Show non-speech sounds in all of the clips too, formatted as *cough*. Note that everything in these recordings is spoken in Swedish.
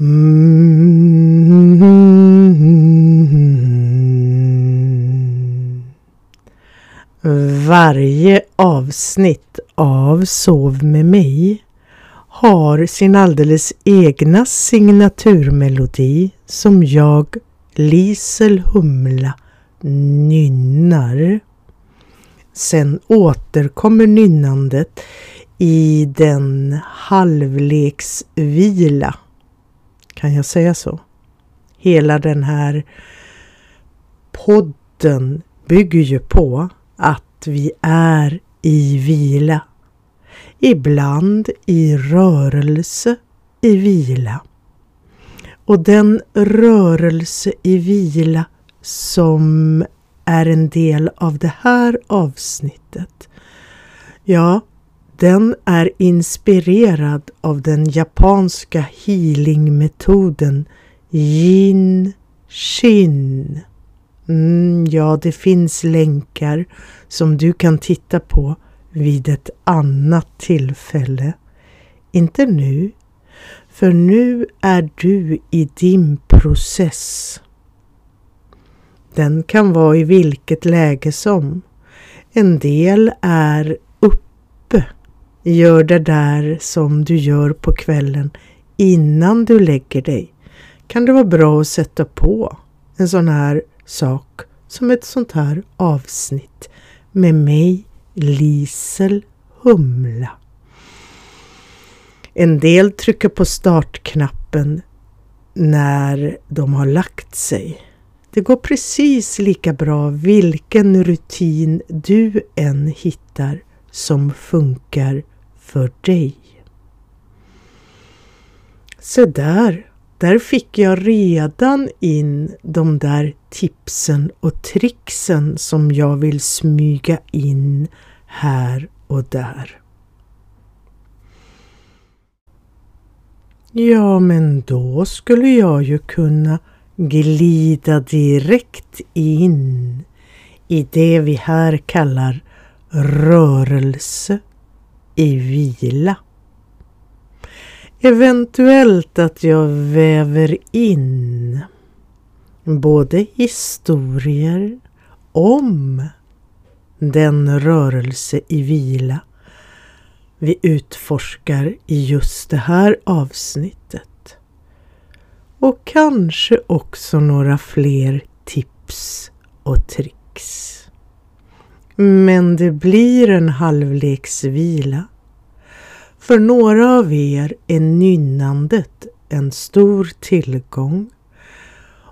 Mm. Varje avsnitt av Sov med mig har sin alldeles egna signaturmelodi som jag, Lisel Humla, nynnar. Sen återkommer nynnandet i den halvleksvila. Kan jag säga så? Hela den här podden bygger ju på att vi är i vila. Ibland i rörelse i vila. Och den rörelse i vila som är en del av det här avsnittet. Ja, den är inspirerad av den japanska healingmetoden Yin Shin. Mm, ja, det finns länkar som du kan titta på vid ett annat tillfälle. Inte nu, för nu är du i din process. Den kan vara i vilket läge som. En del är uppe. Gör det där som du gör på kvällen innan du lägger dig. Kan det vara bra att sätta på en sån här sak som ett sånt här avsnitt med mig, Lisel Humla. En del trycker på startknappen när de har lagt sig. Det går precis lika bra vilken rutin du än hittar som funkar för dig. Se där, där fick jag redan in de där tipsen och tricksen som jag vill smyga in här och där. Ja, men då skulle jag ju kunna glida direkt in i det vi här kallar rörelse i vila. Eventuellt att jag väver in både historier om den rörelse i vila vi utforskar i just det här avsnittet. Och kanske också några fler tips och tricks. Men det blir en halvleksvila. För några av er är nynnandet en stor tillgång.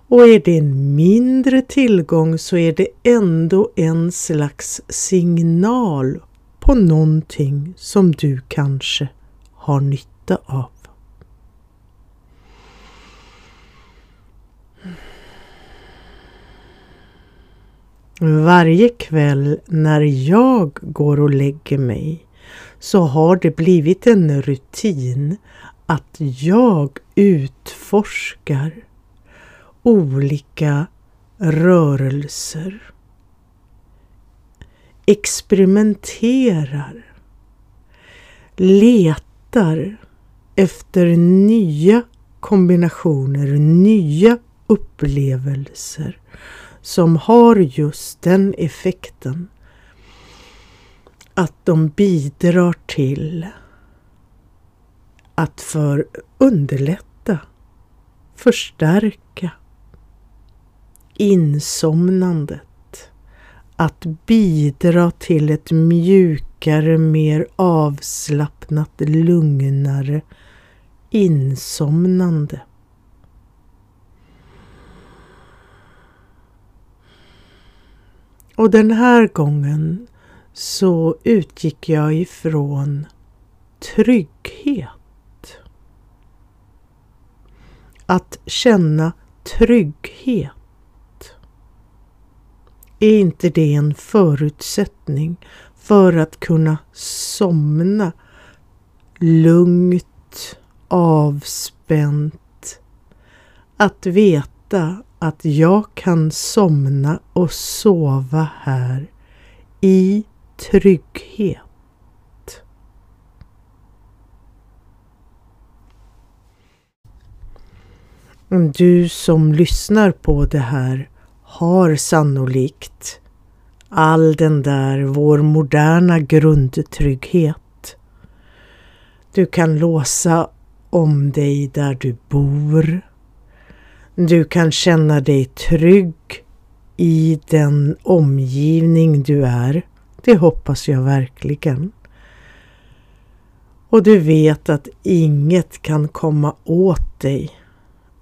Och är det en mindre tillgång så är det ändå en slags signal på någonting som du kanske har nytta av. Varje kväll när jag går och lägger mig så har det blivit en rutin att jag utforskar olika rörelser. Experimenterar. Letar efter nya kombinationer, nya upplevelser som har just den effekten att de bidrar till att för underlätta, förstärka insomnandet, att bidra till ett mjukare, mer avslappnat, lugnare insomnande. Och den här gången så utgick jag ifrån trygghet. Att känna trygghet. Är inte det en förutsättning för att kunna somna lugnt, avspänt? Att veta att jag kan somna och sova här i trygghet. Du som lyssnar på det här har sannolikt all den där vår moderna grundtrygghet. Du kan låsa om dig där du bor. Du kan känna dig trygg i den omgivning du är. Det hoppas jag verkligen. Och du vet att inget kan komma åt dig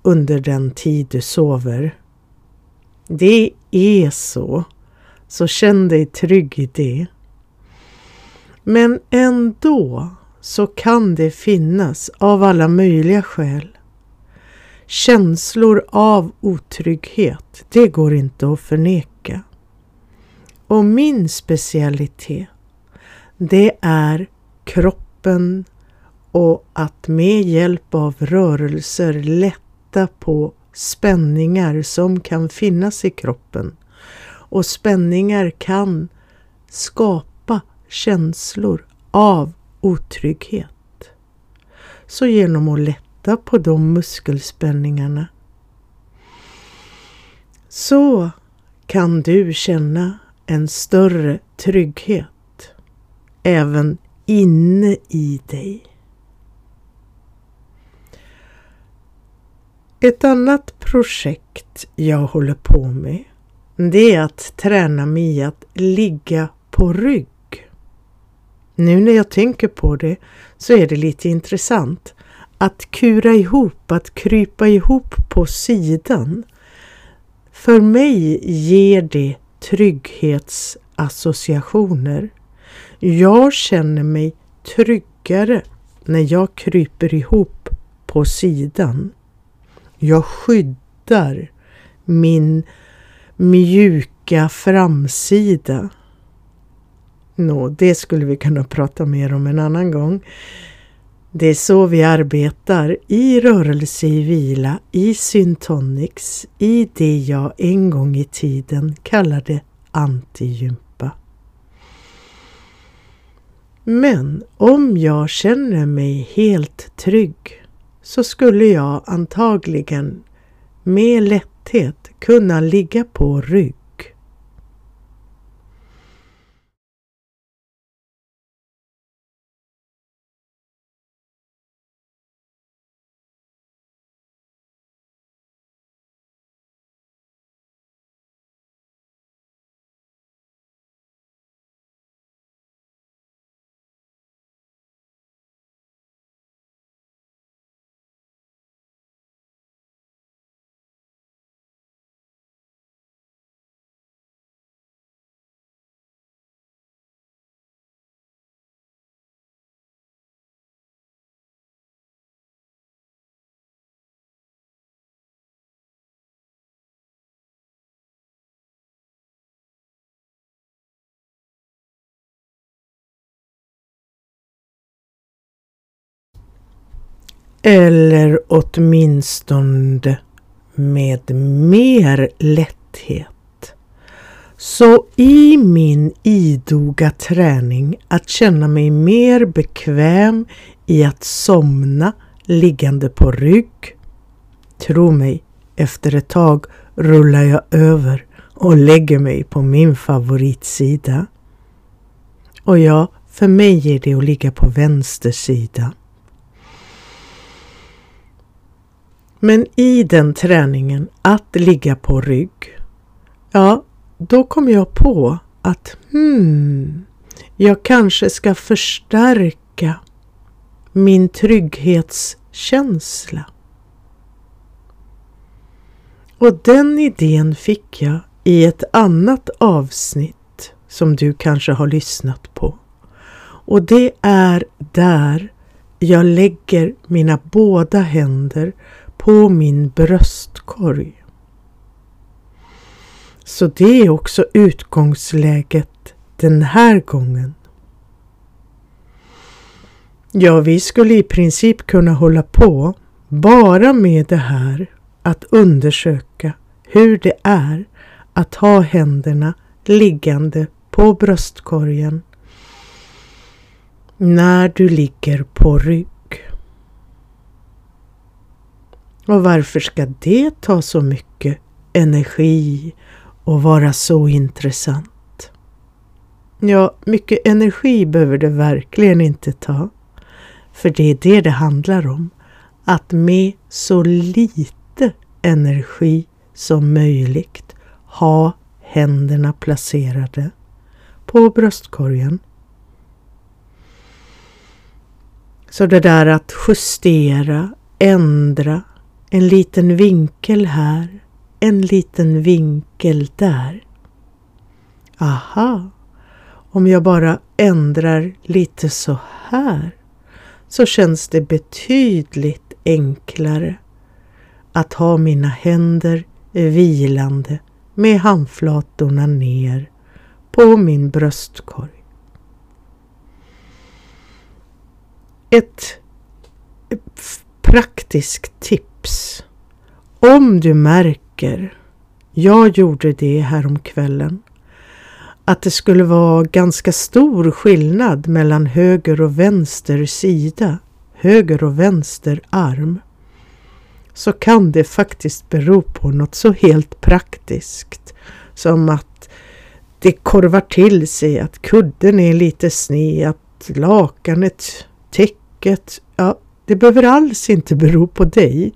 under den tid du sover. Det är så, så känn dig trygg i det. Men ändå så kan det finnas av alla möjliga skäl känslor av otrygghet. Det går inte att förneka. Och min specialitet det är kroppen och att med hjälp av rörelser lätta på spänningar som kan finnas i kroppen. Och spänningar kan skapa känslor av otrygghet. Så genom att lätta på de muskelspänningarna så kan du känna en större trygghet även inne i dig. Ett annat projekt jag håller på med det är att träna mig i att ligga på rygg. Nu när jag tänker på det så är det lite intressant. Att kura ihop, att krypa ihop på sidan. För mig ger det trygghetsassociationer. Jag känner mig tryggare när jag kryper ihop på sidan. Jag skyddar min mjuka framsida. Nå, det skulle vi kunna prata mer om en annan gång. Det är så vi arbetar i rörelse i vila, i syntonics, i det jag en gång i tiden kallade antijumpa. Men om jag känner mig helt trygg så skulle jag antagligen med lätthet kunna ligga på rygg. Eller åtminstone med mer lätthet. Så i min idoga träning att känna mig mer bekväm i att somna liggande på rygg. Tro mig, efter ett tag rullar jag över och lägger mig på min favoritsida. Och ja, för mig är det att ligga på vänster sida. Men i den träningen, att ligga på rygg, ja, då kom jag på att hmm, jag kanske ska förstärka min trygghetskänsla. Och den idén fick jag i ett annat avsnitt som du kanske har lyssnat på. Och det är där jag lägger mina båda händer på min bröstkorg. Så det är också utgångsläget den här gången. Ja, vi skulle i princip kunna hålla på bara med det här att undersöka hur det är att ha händerna liggande på bröstkorgen när du ligger på rygg. Och varför ska det ta så mycket energi och vara så intressant? Ja, mycket energi behöver det verkligen inte ta. För det är det det handlar om. Att med så lite energi som möjligt ha händerna placerade på bröstkorgen. Så det där att justera, ändra, en liten vinkel här, en liten vinkel där. Aha, om jag bara ändrar lite så här så känns det betydligt enklare att ha mina händer vilande med handflatorna ner på min bröstkorg. Ett praktiskt tips. Om du märker, jag gjorde det här om kvällen, att det skulle vara ganska stor skillnad mellan höger och vänster sida, höger och vänster arm, så kan det faktiskt bero på något så helt praktiskt som att det korvar till sig, att kudden är lite sned, att lakanet, täcket, ja, det behöver alls inte bero på dig.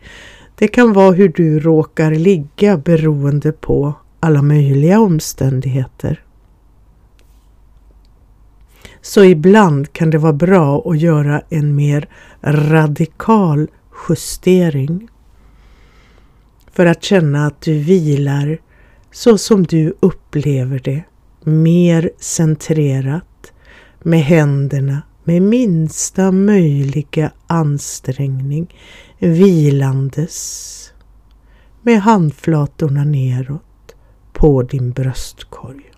Det kan vara hur du råkar ligga beroende på alla möjliga omständigheter. Så ibland kan det vara bra att göra en mer radikal justering för att känna att du vilar så som du upplever det, mer centrerat med händerna med minsta möjliga ansträngning vilandes med handflatorna neråt på din bröstkorg.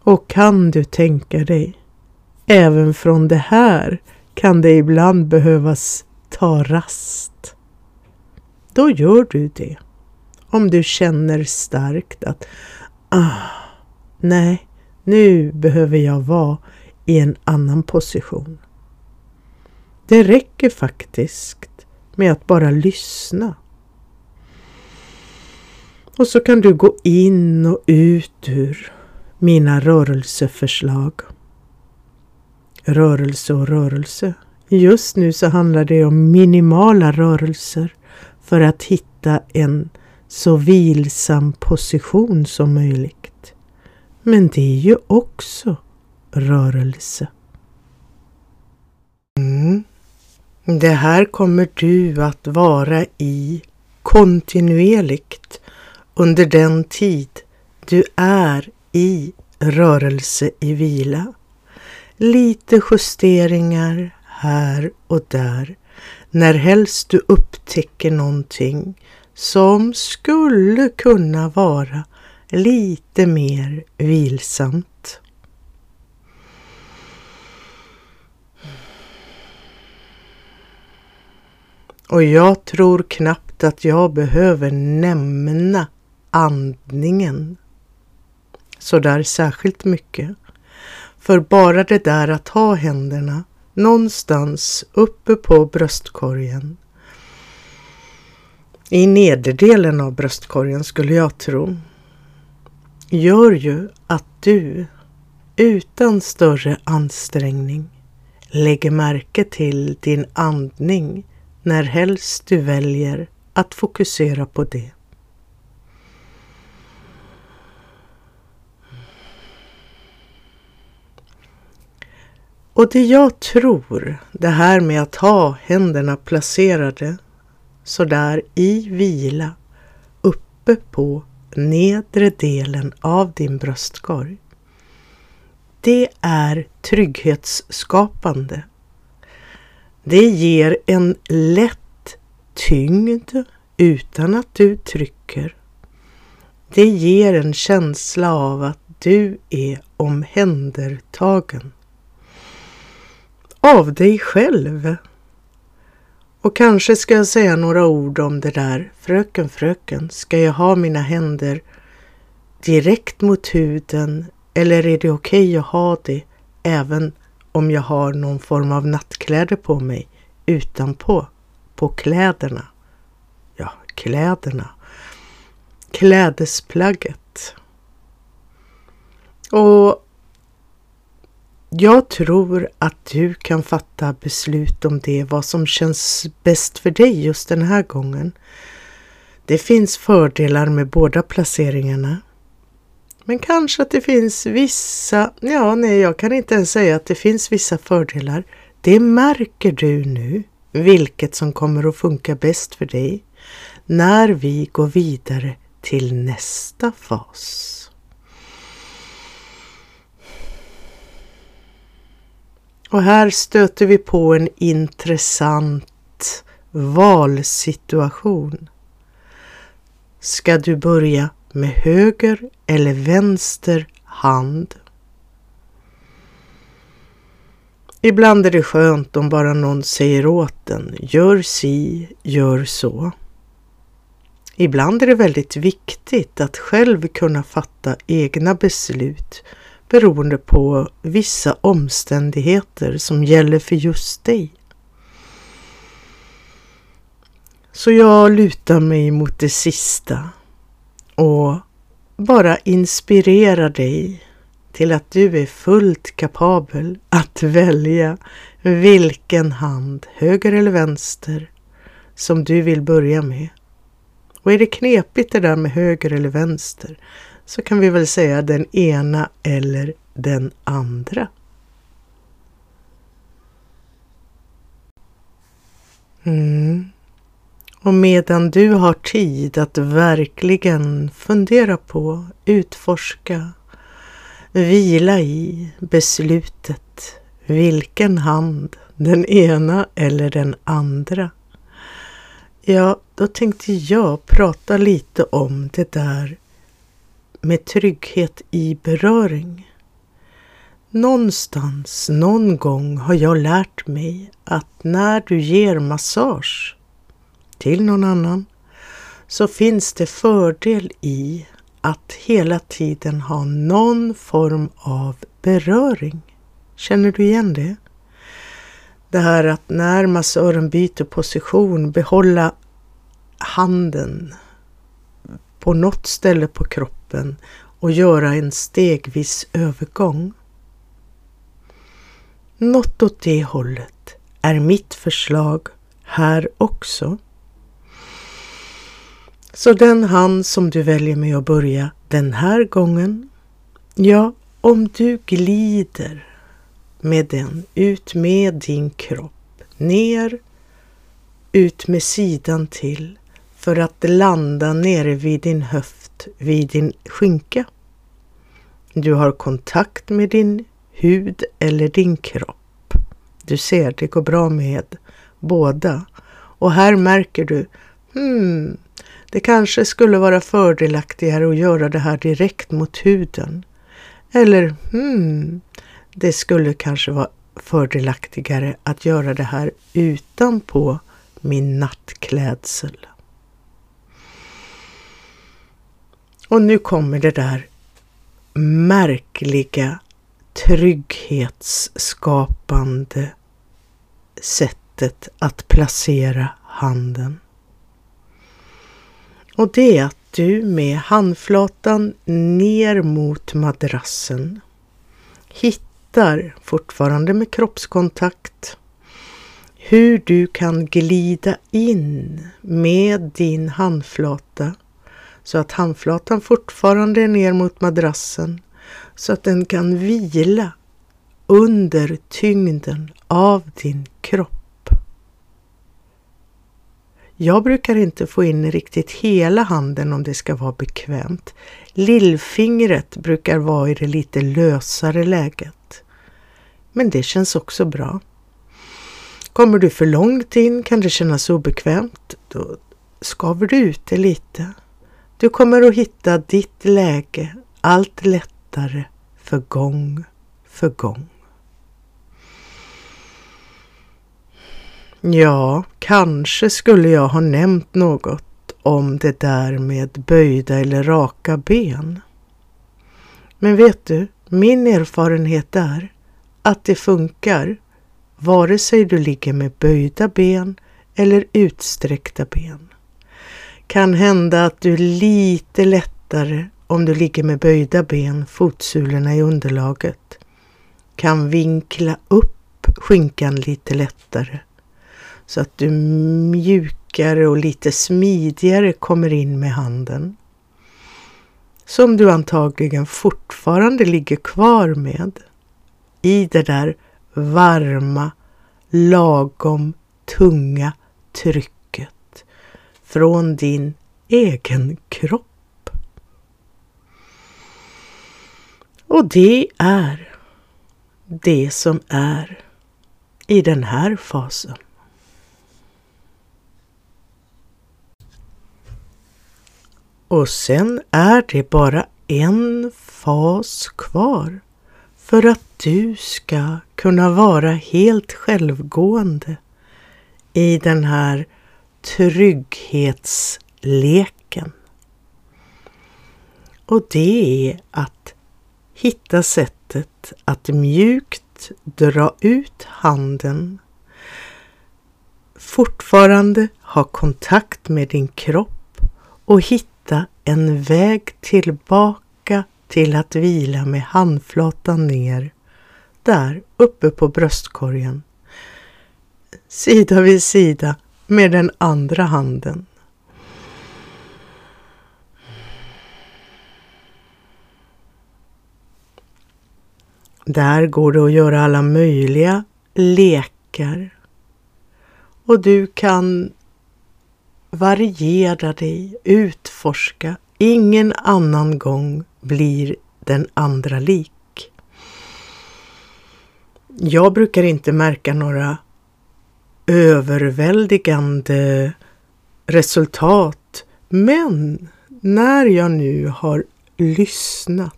Och kan du tänka dig, även från det här kan det ibland behövas ta rast. Då gör du det. Om du känner starkt att ah, nej, nu behöver jag vara i en annan position. Det räcker faktiskt med att bara lyssna. Och så kan du gå in och ut ur mina rörelseförslag. Rörelse och rörelse. Just nu så handlar det om minimala rörelser för att hitta en så vilsam position som möjligt. Men det är ju också rörelse. Mm. Det här kommer du att vara i kontinuerligt under den tid du är i rörelse i vila. Lite justeringar här och där när helst du upptäcker någonting som skulle kunna vara lite mer vilsamt. Och jag tror knappt att jag behöver nämna andningen så där särskilt mycket. För bara det där att ha händerna någonstans uppe på bröstkorgen i nederdelen av bröstkorgen skulle jag tro gör ju att du utan större ansträngning lägger märke till din andning när helst du väljer att fokusera på det. Och det jag tror, det här med att ha händerna placerade sådär i vila uppe på nedre delen av din bröstkorg. Det är trygghetsskapande. Det ger en lätt tyngd utan att du trycker. Det ger en känsla av att du är omhändertagen. Av dig själv. Och kanske ska jag säga några ord om det där. Fröken, fröken, ska jag ha mina händer direkt mot huden eller är det okej okay att ha det även om jag har någon form av nattkläder på mig utanpå, på kläderna. Ja, kläderna. Klädesplagget. Och jag tror att du kan fatta beslut om det, vad som känns bäst för dig just den här gången. Det finns fördelar med båda placeringarna. Men kanske att det finns vissa, ja nej jag kan inte ens säga att det finns vissa fördelar. Det märker du nu, vilket som kommer att funka bäst för dig när vi går vidare till nästa fas. Och här stöter vi på en intressant valsituation. Ska du börja med höger eller vänster hand? Ibland är det skönt om bara någon säger åt en, gör si, gör så. Ibland är det väldigt viktigt att själv kunna fatta egna beslut beroende på vissa omständigheter som gäller för just dig. Så jag lutar mig mot det sista och bara inspirerar dig till att du är fullt kapabel att välja vilken hand, höger eller vänster, som du vill börja med. Och är det knepigt det där med höger eller vänster så kan vi väl säga den ena eller den andra. Mm. Och medan du har tid att verkligen fundera på, utforska, vila i beslutet vilken hand, den ena eller den andra. Ja, då tänkte jag prata lite om det där med trygghet i beröring. Någonstans, någon gång har jag lärt mig att när du ger massage till någon annan så finns det fördel i att hela tiden ha någon form av beröring. Känner du igen det? Det här att när massören byter position behålla handen på något ställe på kroppen kroppen och göra en stegvis övergång. Något åt det hållet är mitt förslag här också. Så den hand som du väljer med att börja den här gången, ja, om du glider med den ut med din kropp, ner, ut med sidan till för att landa nere vid din höft, vid din skinka. Du har kontakt med din hud eller din kropp. Du ser, det går bra med båda. Och här märker du, hmm, det kanske skulle vara fördelaktigare att göra det här direkt mot huden. Eller, hmm, det skulle kanske vara fördelaktigare att göra det här utanpå min nattklädsel. Och nu kommer det där märkliga trygghetsskapande sättet att placera handen. Och det är att du med handflatan ner mot madrassen hittar, fortfarande med kroppskontakt, hur du kan glida in med din handflata så att handflatan fortfarande är ner mot madrassen så att den kan vila under tyngden av din kropp. Jag brukar inte få in riktigt hela handen om det ska vara bekvämt. Lillfingret brukar vara i det lite lösare läget. Men det känns också bra. Kommer du för långt in kan det kännas obekvämt. Då skaver du ut det lite. Du kommer att hitta ditt läge allt lättare för gång för gång. Ja, kanske skulle jag ha nämnt något om det där med böjda eller raka ben. Men vet du, min erfarenhet är att det funkar vare sig du ligger med böjda ben eller utsträckta ben. Kan hända att du lite lättare om du ligger med böjda ben, fotsulorna i underlaget, kan vinkla upp skinkan lite lättare så att du mjukare och lite smidigare kommer in med handen. Som du antagligen fortfarande ligger kvar med i det där varma, lagom tunga trycket från din egen kropp. Och det är det som är i den här fasen. Och sen är det bara en fas kvar för att du ska kunna vara helt självgående i den här trygghetsleken. Och det är att hitta sättet att mjukt dra ut handen, fortfarande ha kontakt med din kropp och hitta en väg tillbaka till att vila med handflatan ner, där uppe på bröstkorgen, sida vid sida med den andra handen. Där går det att göra alla möjliga lekar och du kan variera dig, utforska. Ingen annan gång blir den andra lik. Jag brukar inte märka några överväldigande resultat, men när jag nu har lyssnat,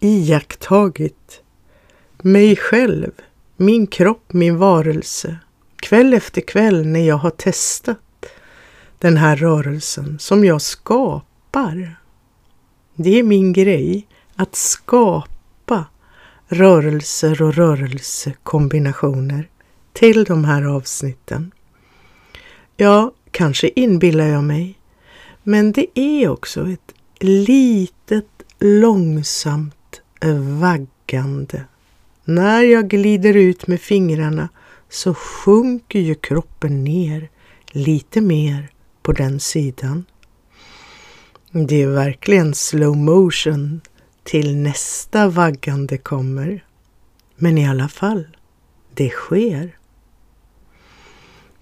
iakttagit mig själv, min kropp, min varelse, kväll efter kväll när jag har testat den här rörelsen som jag skapar. Det är min grej att skapa rörelser och rörelsekombinationer till de här avsnitten. Ja, kanske inbillar jag mig, men det är också ett litet långsamt vaggande. När jag glider ut med fingrarna så sjunker ju kroppen ner lite mer på den sidan. Det är verkligen slow motion till nästa vaggande kommer. Men i alla fall, det sker.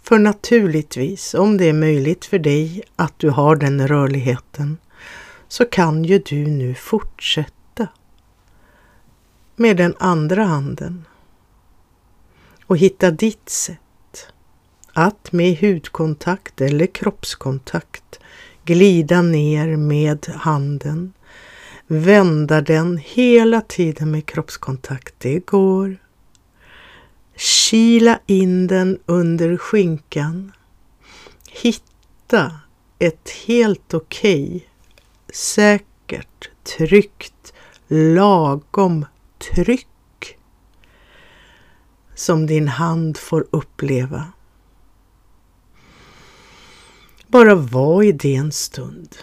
För naturligtvis, om det är möjligt för dig att du har den rörligheten, så kan ju du nu fortsätta med den andra handen och hitta ditt sätt att med hudkontakt eller kroppskontakt glida ner med handen, vända den hela tiden med kroppskontakt. Det går. Kila in den under skinkan. Hitta ett helt okej, okay, säkert, tryggt, lagom tryck som din hand får uppleva. Bara var i det en stund.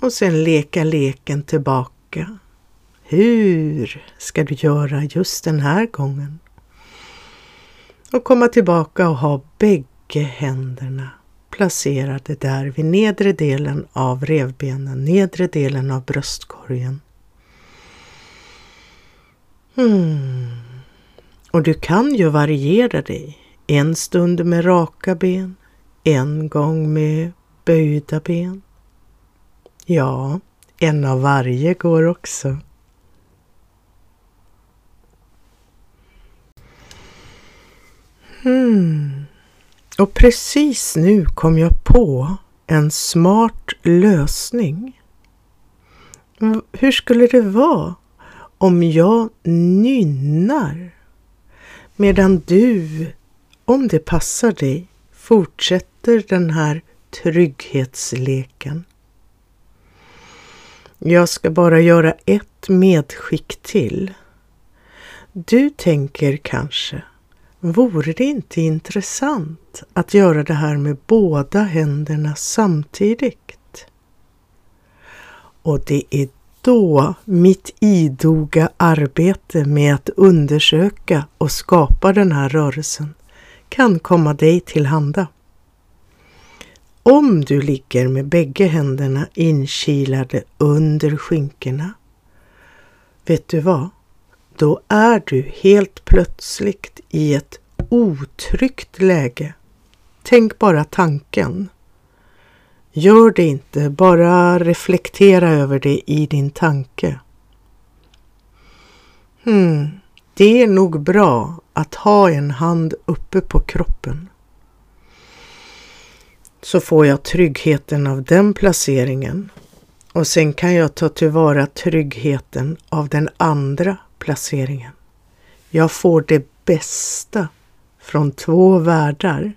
Och sen leka leken tillbaka. Hur ska du göra just den här gången? Och komma tillbaka och ha bägge händerna placerade där vid nedre delen av revbenen, nedre delen av bröstkorgen. Hmm. Och du kan ju variera dig en stund med raka ben, en gång med böjda ben. Ja, en av varje går också. Hmm. Och precis nu kom jag på en smart lösning. Hur skulle det vara om jag nynnar medan du om det passar dig, fortsätter den här trygghetsleken. Jag ska bara göra ett medskick till. Du tänker kanske, vore det inte intressant att göra det här med båda händerna samtidigt? Och det är då mitt idoga arbete med att undersöka och skapa den här rörelsen kan komma dig till handa. Om du ligger med bägge händerna inkilade under skinkorna, vet du vad? Då är du helt plötsligt i ett otryggt läge. Tänk bara tanken. Gör det inte, bara reflektera över det i din tanke. Hmm, det är nog bra att ha en hand uppe på kroppen. Så får jag tryggheten av den placeringen och sen kan jag ta tillvara tryggheten av den andra placeringen. Jag får det bästa från två världar.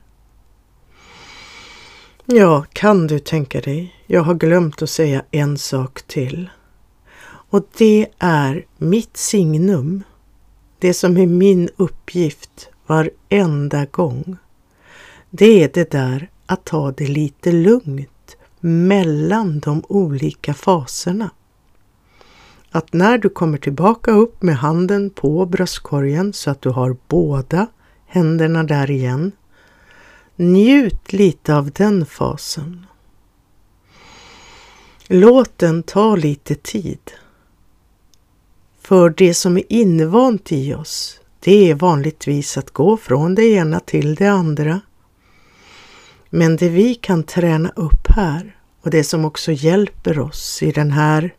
Ja, kan du tänka dig? Jag har glömt att säga en sak till. Och det är mitt signum. Det som är min uppgift varenda gång. Det är det där att ta det lite lugnt mellan de olika faserna. Att när du kommer tillbaka upp med handen på bröstkorgen så att du har båda händerna där igen. Njut lite av den fasen. Låt den ta lite tid. För det som är invant i oss, det är vanligtvis att gå från det ena till det andra. Men det vi kan träna upp här och det som också hjälper oss i den här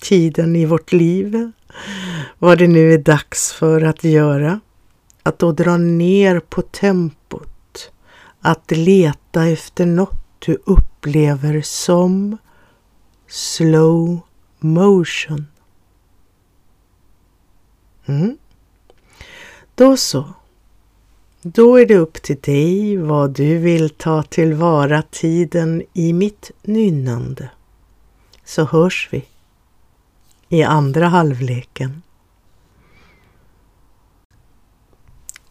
tiden i vårt liv, vad det nu är dags för att göra, att då dra ner på tempot, att leta efter något du upplever som slow motion. Mm. Då så. Då är det upp till dig vad du vill ta tillvara tiden i mitt nynnande. Så hörs vi i andra halvleken.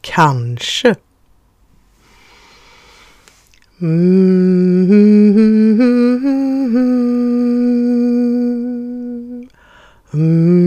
Kanske. Mm. Mm.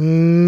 Hmm.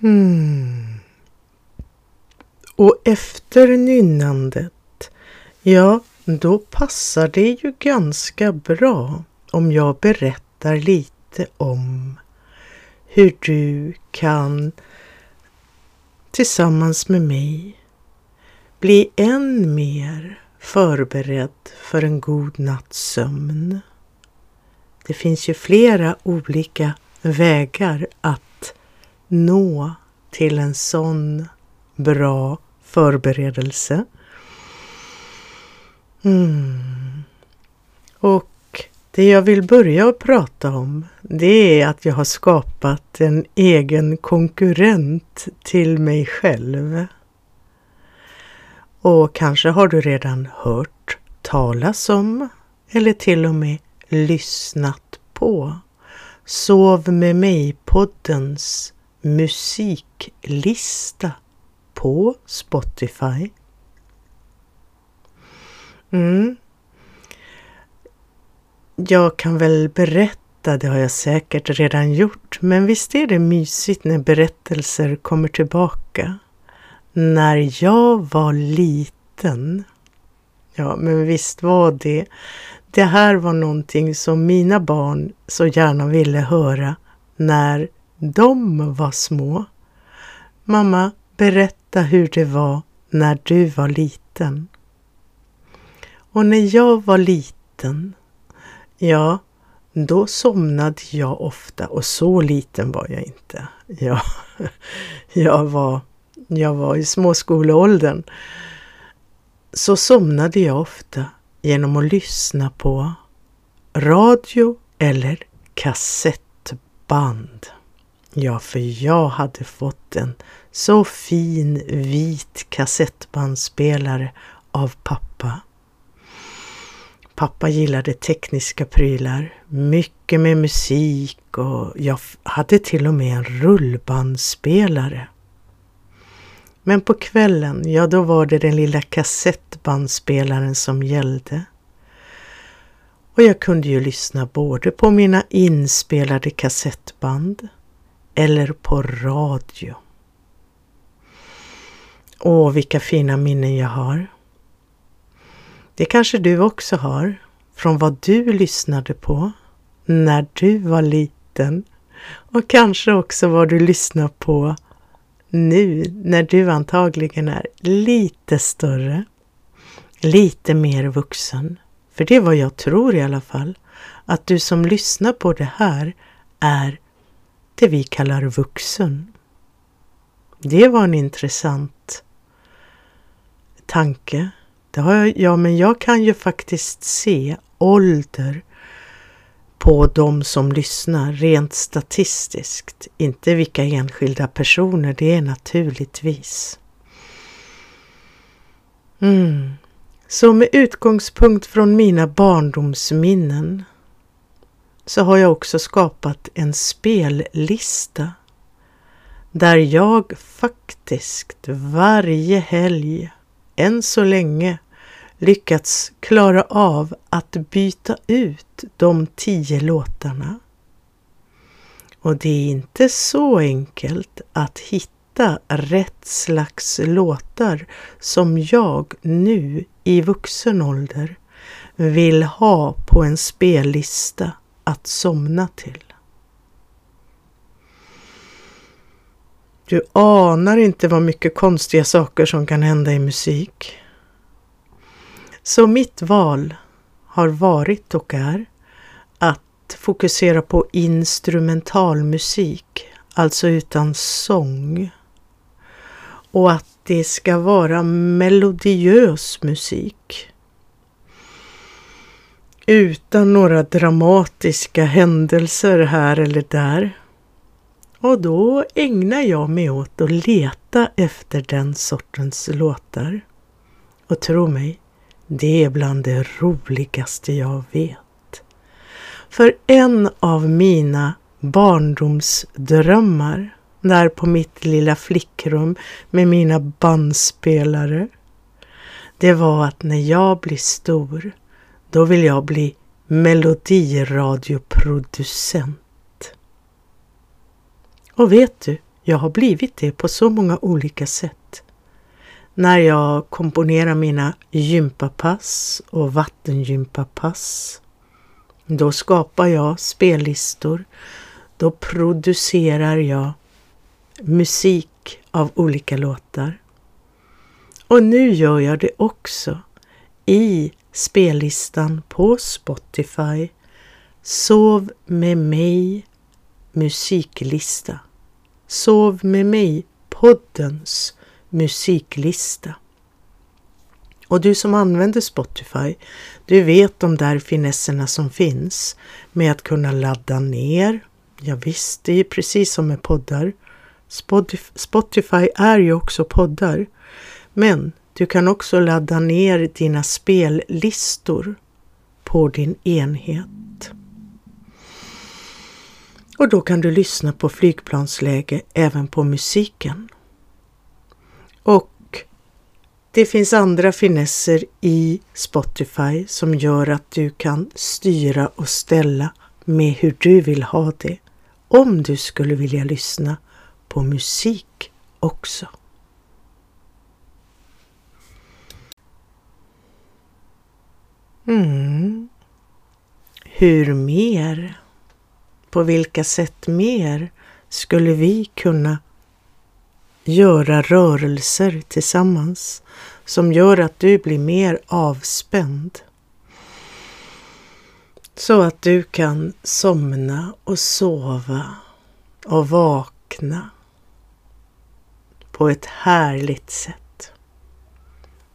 Hmm. Och efter nynnandet, ja, då passar det ju ganska bra om jag berättar lite om hur du kan tillsammans med mig bli än mer förberedd för en god natts sömn. Det finns ju flera olika vägar att nå till en sån bra förberedelse. Mm. Och det jag vill börja att prata om det är att jag har skapat en egen konkurrent till mig själv. Och kanske har du redan hört talas om eller till och med lyssnat på Sov med mig-poddens musiklista på Spotify. Mm. Jag kan väl berätta, det har jag säkert redan gjort, men visst är det mysigt när berättelser kommer tillbaka. När jag var liten, ja men visst var det, det här var någonting som mina barn så gärna ville höra när de var små. Mamma, berätta hur det var när du var liten. Och när jag var liten, ja, då somnade jag ofta och så liten var jag inte. Jag, *laughs* jag, var, jag var i småskoleåldern. Så somnade jag ofta genom att lyssna på radio eller kassettband. Ja, för jag hade fått en så fin vit kassettbandspelare av pappa. Pappa gillade tekniska prylar, mycket med musik och jag hade till och med en rullbandspelare. Men på kvällen, ja då var det den lilla kassettbandspelaren som gällde. Och jag kunde ju lyssna både på mina inspelade kassettband eller på radio. Åh, vilka fina minnen jag har. Det kanske du också har från vad du lyssnade på när du var liten och kanske också vad du lyssnar på nu när du antagligen är lite större, lite mer vuxen. För det är vad jag tror i alla fall, att du som lyssnar på det här är det vi kallar vuxen. Det var en intressant tanke. Det har jag, ja, men jag kan ju faktiskt se ålder på de som lyssnar rent statistiskt, inte vilka enskilda personer det är naturligtvis. Mm. Så med utgångspunkt från mina barndomsminnen så har jag också skapat en spellista där jag faktiskt varje helg, än så länge, lyckats klara av att byta ut de tio låtarna. Och det är inte så enkelt att hitta rätt slags låtar som jag nu i vuxen ålder vill ha på en spellista att somna till. Du anar inte vad mycket konstiga saker som kan hända i musik. Så mitt val har varit och är att fokusera på instrumentalmusik, alltså utan sång. Och att det ska vara melodiös musik. Utan några dramatiska händelser här eller där. Och då ägnar jag mig åt att leta efter den sortens låtar. Och tro mig, det är bland det roligaste jag vet. För en av mina barndomsdrömmar där på mitt lilla flickrum med mina bandspelare, det var att när jag blir stor, då vill jag bli melodiradioproducent. Och vet du, jag har blivit det på så många olika sätt när jag komponerar mina gympapass och vattengympapass. Då skapar jag spellistor. Då producerar jag musik av olika låtar. Och nu gör jag det också i spellistan på Spotify. Sov med mig musiklista. Sov med mig poddens musiklista. Och du som använder Spotify, du vet de där finesserna som finns med att kunna ladda ner. Ja, visst, det är precis som med poddar. Spotify är ju också poddar. Men du kan också ladda ner dina spellistor på din enhet. Och då kan du lyssna på flygplansläge även på musiken. Och det finns andra finesser i Spotify som gör att du kan styra och ställa med hur du vill ha det om du skulle vilja lyssna på musik också. Mm. Hur mer? På vilka sätt mer skulle vi kunna göra rörelser tillsammans som gör att du blir mer avspänd. Så att du kan somna och sova och vakna på ett härligt sätt.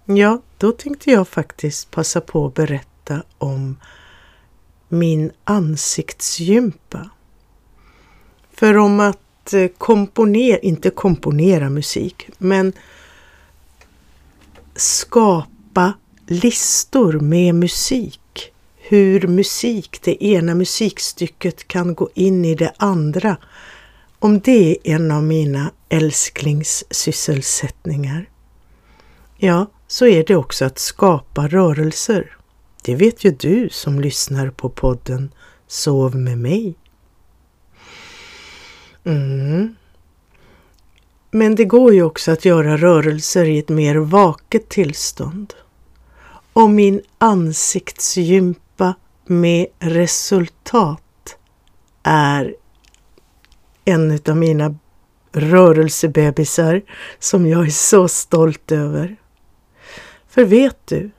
Ja, då tänkte jag faktiskt passa på att berätta om min ansiktsgympa. För om att eh, komponera, inte komponera musik, men skapa listor med musik. Hur musik, det ena musikstycket kan gå in i det andra. Om det är en av mina älsklingssysselsättningar. Ja, så är det också att skapa rörelser. Det vet ju du som lyssnar på podden Sov med mig. Mm. Men det går ju också att göra rörelser i ett mer vaket tillstånd. Och min ansiktsgympa med resultat är en av mina rörelsebebisar som jag är så stolt över. För vet du,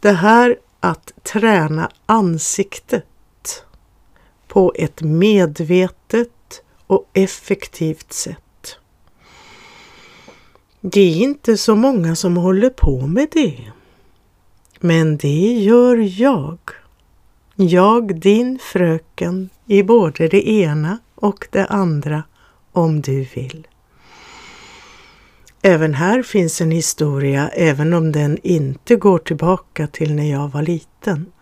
det här att träna ansiktet på ett medvetet och effektivt sätt det är inte så många som håller på med det. Men det gör jag. Jag, din fröken, i både det ena och det andra, om du vill. Även här finns en historia, även om den inte går tillbaka till när jag var liten.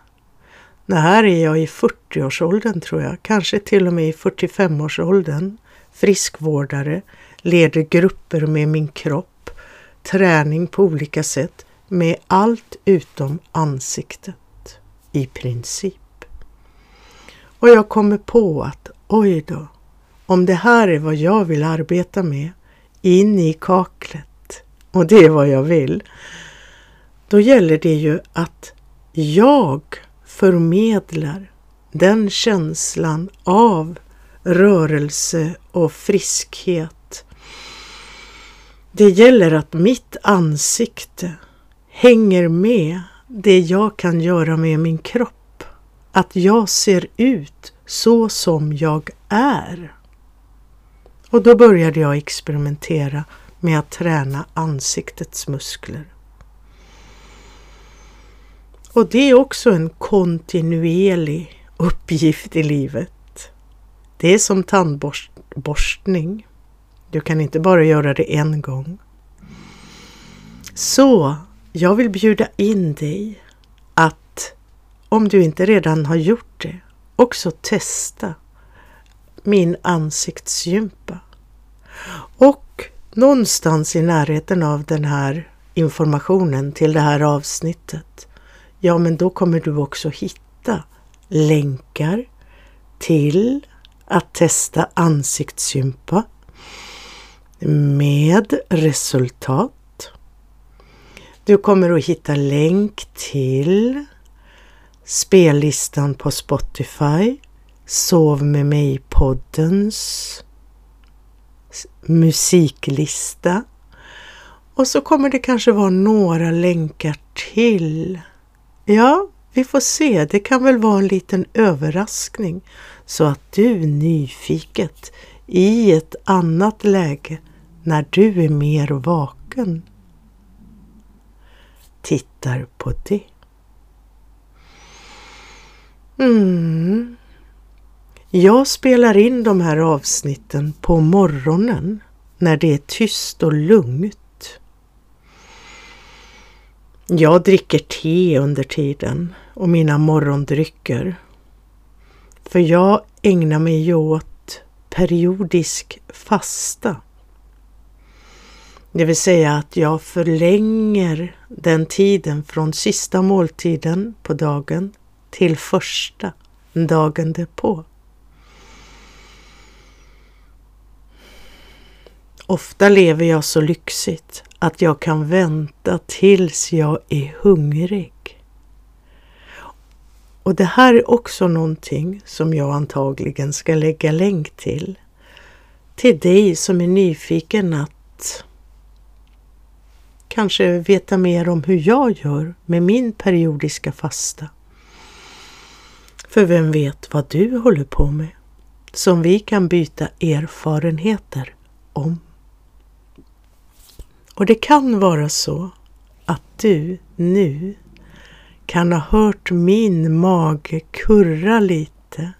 Det här är jag i 40-årsåldern tror jag, kanske till och med i 45-årsåldern. Friskvårdare, leder grupper med min kropp träning på olika sätt med allt utom ansiktet i princip. Och jag kommer på att oj då, om det här är vad jag vill arbeta med in i kaklet och det är vad jag vill, då gäller det ju att jag förmedlar den känslan av rörelse och friskhet det gäller att mitt ansikte hänger med det jag kan göra med min kropp. Att jag ser ut så som jag är. Och då började jag experimentera med att träna ansiktets muskler. Och det är också en kontinuerlig uppgift i livet. Det är som tandborstning. Du kan inte bara göra det en gång. Så jag vill bjuda in dig att om du inte redan har gjort det, också testa min ansiktsgympa. Och någonstans i närheten av den här informationen till det här avsnittet, ja men då kommer du också hitta länkar till att testa ansiktsgympa med resultat. Du kommer att hitta länk till spellistan på Spotify, Sov med mig-poddens musiklista Och så kommer det kanske vara några länkar till. Ja, vi får se. Det kan väl vara en liten överraskning så att du nyfiket i ett annat läge när du är mer vaken tittar på det. Mm. Jag spelar in de här avsnitten på morgonen när det är tyst och lugnt. Jag dricker te under tiden och mina morgondrycker. För jag ägnar mig ju åt periodisk fasta. Det vill säga att jag förlänger den tiden från sista måltiden på dagen till första dagen därpå. Ofta lever jag så lyxigt att jag kan vänta tills jag är hungrig. Och det här är också någonting som jag antagligen ska lägga länk till. Till dig som är nyfiken att kanske veta mer om hur jag gör med min periodiska fasta. För vem vet vad du håller på med som vi kan byta erfarenheter om. Och det kan vara så att du nu kan ha hört min mage kurra lite.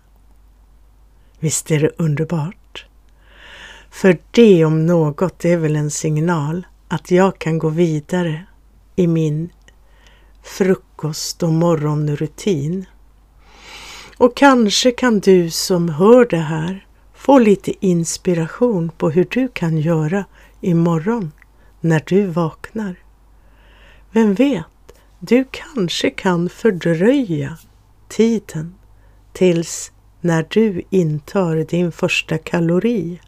Visst är det underbart? För det om något är väl en signal att jag kan gå vidare i min frukost och morgonrutin. Och kanske kan du som hör det här få lite inspiration på hur du kan göra imorgon när du vaknar. Vem vet, du kanske kan fördröja tiden tills när du intar din första kalori.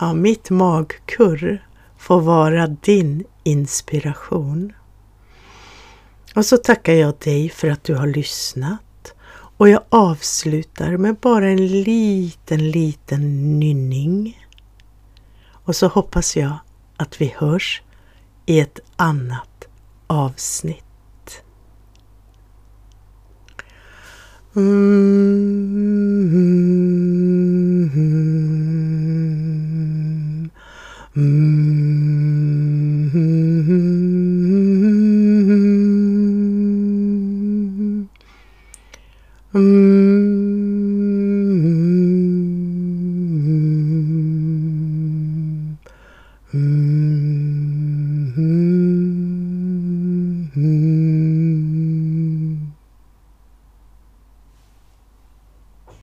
Ja, mitt magkurr får vara din inspiration. Och så tackar jag dig för att du har lyssnat och jag avslutar med bara en liten, liten nynning. Och så hoppas jag att vi hörs i ett annat avsnitt. Mm. Mm.